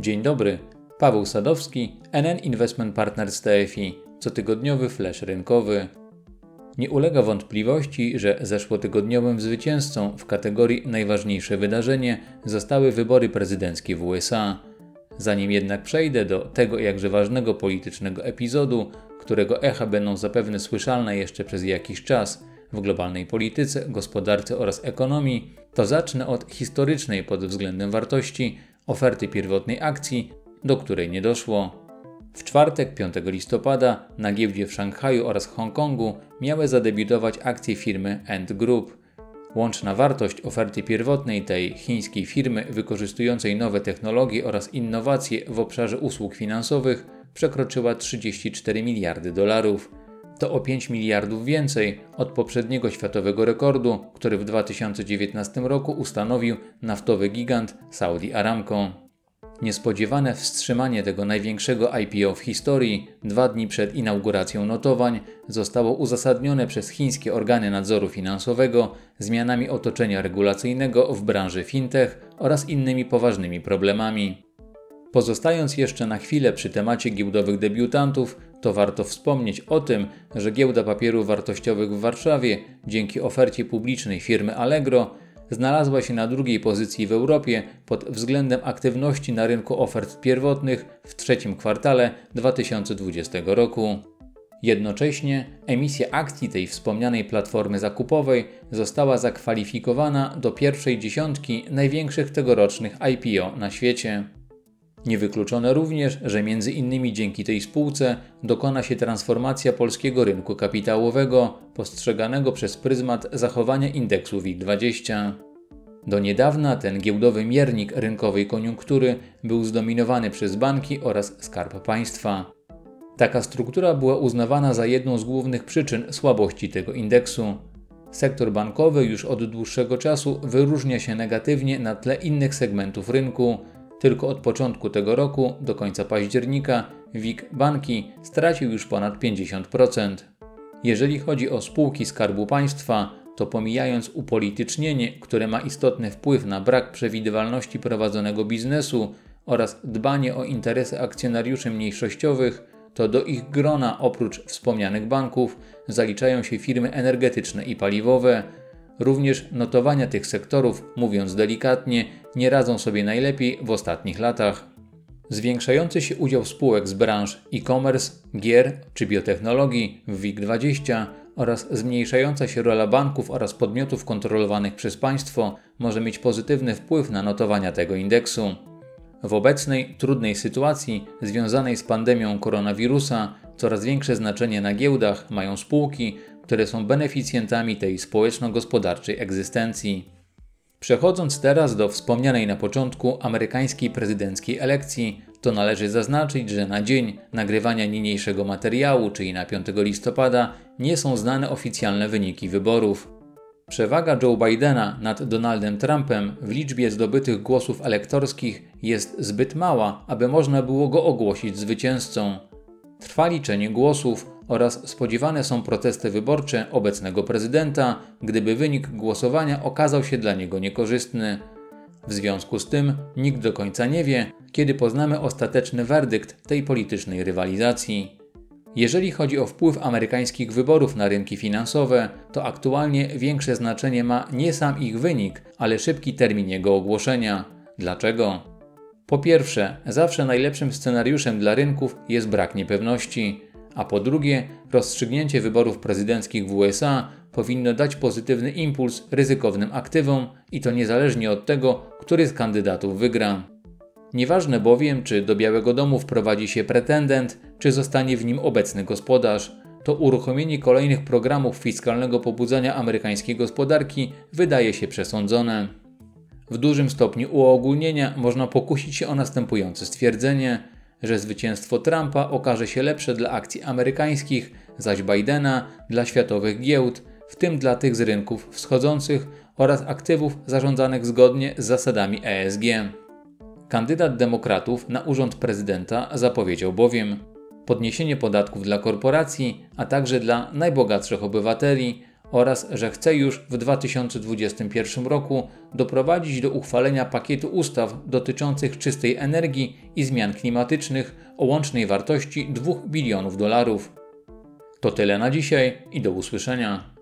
Dzień dobry, Paweł Sadowski, NN Investment Partners TFI, cotygodniowy flash rynkowy. Nie ulega wątpliwości, że zeszłotygodniowym zwycięzcą w kategorii najważniejsze wydarzenie zostały wybory prezydenckie w USA. Zanim jednak przejdę do tego jakże ważnego politycznego epizodu, którego echa będą zapewne słyszalne jeszcze przez jakiś czas w globalnej polityce, gospodarce oraz ekonomii, to zacznę od historycznej pod względem wartości oferty pierwotnej akcji, do której nie doszło. W czwartek 5 listopada na giełdzie w Szanghaju oraz Hongkongu miały zadebiutować akcje firmy Ant Group. Łączna wartość oferty pierwotnej tej chińskiej firmy wykorzystującej nowe technologie oraz innowacje w obszarze usług finansowych przekroczyła 34 miliardy dolarów. To o 5 miliardów więcej od poprzedniego światowego rekordu, który w 2019 roku ustanowił naftowy gigant Saudi Aramco. Niespodziewane wstrzymanie tego największego IPO w historii dwa dni przed inauguracją notowań zostało uzasadnione przez chińskie organy nadzoru finansowego zmianami otoczenia regulacyjnego w branży fintech oraz innymi poważnymi problemami. Pozostając jeszcze na chwilę przy temacie giełdowych debiutantów, to warto wspomnieć o tym, że giełda papierów wartościowych w Warszawie dzięki ofercie publicznej firmy Allegro znalazła się na drugiej pozycji w Europie pod względem aktywności na rynku ofert pierwotnych w trzecim kwartale 2020 roku. Jednocześnie emisja akcji tej wspomnianej platformy zakupowej została zakwalifikowana do pierwszej dziesiątki największych tegorocznych IPO na świecie. Niewykluczone również, że między innymi dzięki tej spółce dokona się transformacja polskiego rynku kapitałowego, postrzeganego przez pryzmat zachowania indeksu WIG20. Do niedawna ten giełdowy miernik rynkowej koniunktury był zdominowany przez banki oraz skarb państwa. Taka struktura była uznawana za jedną z głównych przyczyn słabości tego indeksu. Sektor bankowy już od dłuższego czasu wyróżnia się negatywnie na tle innych segmentów rynku, tylko od początku tego roku do końca października WIG Banki stracił już ponad 50%. Jeżeli chodzi o spółki Skarbu Państwa, to pomijając upolitycznienie, które ma istotny wpływ na brak przewidywalności prowadzonego biznesu oraz dbanie o interesy akcjonariuszy mniejszościowych, to do ich grona oprócz wspomnianych banków zaliczają się firmy energetyczne i paliwowe, Również notowania tych sektorów, mówiąc delikatnie, nie radzą sobie najlepiej w ostatnich latach. Zwiększający się udział spółek z branż e-commerce, gier czy biotechnologii w WIG20 oraz zmniejszająca się rola banków oraz podmiotów kontrolowanych przez państwo może mieć pozytywny wpływ na notowania tego indeksu. W obecnej, trudnej sytuacji związanej z pandemią koronawirusa coraz większe znaczenie na giełdach mają spółki, które są beneficjentami tej społeczno-gospodarczej egzystencji. Przechodząc teraz do wspomnianej na początku amerykańskiej prezydenckiej elekcji, to należy zaznaczyć, że na dzień nagrywania niniejszego materiału, czyli na 5 listopada, nie są znane oficjalne wyniki wyborów. Przewaga Joe Bidena nad Donaldem Trumpem w liczbie zdobytych głosów elektorskich jest zbyt mała, aby można było go ogłosić zwycięzcą. Trwa liczenie głosów oraz spodziewane są protesty wyborcze obecnego prezydenta, gdyby wynik głosowania okazał się dla niego niekorzystny. W związku z tym nikt do końca nie wie, kiedy poznamy ostateczny werdykt tej politycznej rywalizacji. Jeżeli chodzi o wpływ amerykańskich wyborów na rynki finansowe, to aktualnie większe znaczenie ma nie sam ich wynik, ale szybki termin jego ogłoszenia. Dlaczego? Po pierwsze, zawsze najlepszym scenariuszem dla rynków jest brak niepewności, a po drugie, rozstrzygnięcie wyborów prezydenckich w USA powinno dać pozytywny impuls ryzykownym aktywom i to niezależnie od tego, który z kandydatów wygra. Nieważne bowiem, czy do Białego Domu wprowadzi się pretendent, czy zostanie w nim obecny gospodarz, to uruchomienie kolejnych programów fiskalnego pobudzania amerykańskiej gospodarki wydaje się przesądzone. W dużym stopniu uogólnienia można pokusić się o następujące stwierdzenie, że zwycięstwo Trumpa okaże się lepsze dla akcji amerykańskich, zaś Bidena dla światowych giełd, w tym dla tych z rynków wschodzących oraz aktywów zarządzanych zgodnie z zasadami ESG. Kandydat demokratów na urząd prezydenta zapowiedział bowiem podniesienie podatków dla korporacji, a także dla najbogatszych obywateli oraz że chce już w 2021 roku doprowadzić do uchwalenia pakietu ustaw dotyczących czystej energii i zmian klimatycznych o łącznej wartości 2 bilionów dolarów. To tyle na dzisiaj i do usłyszenia.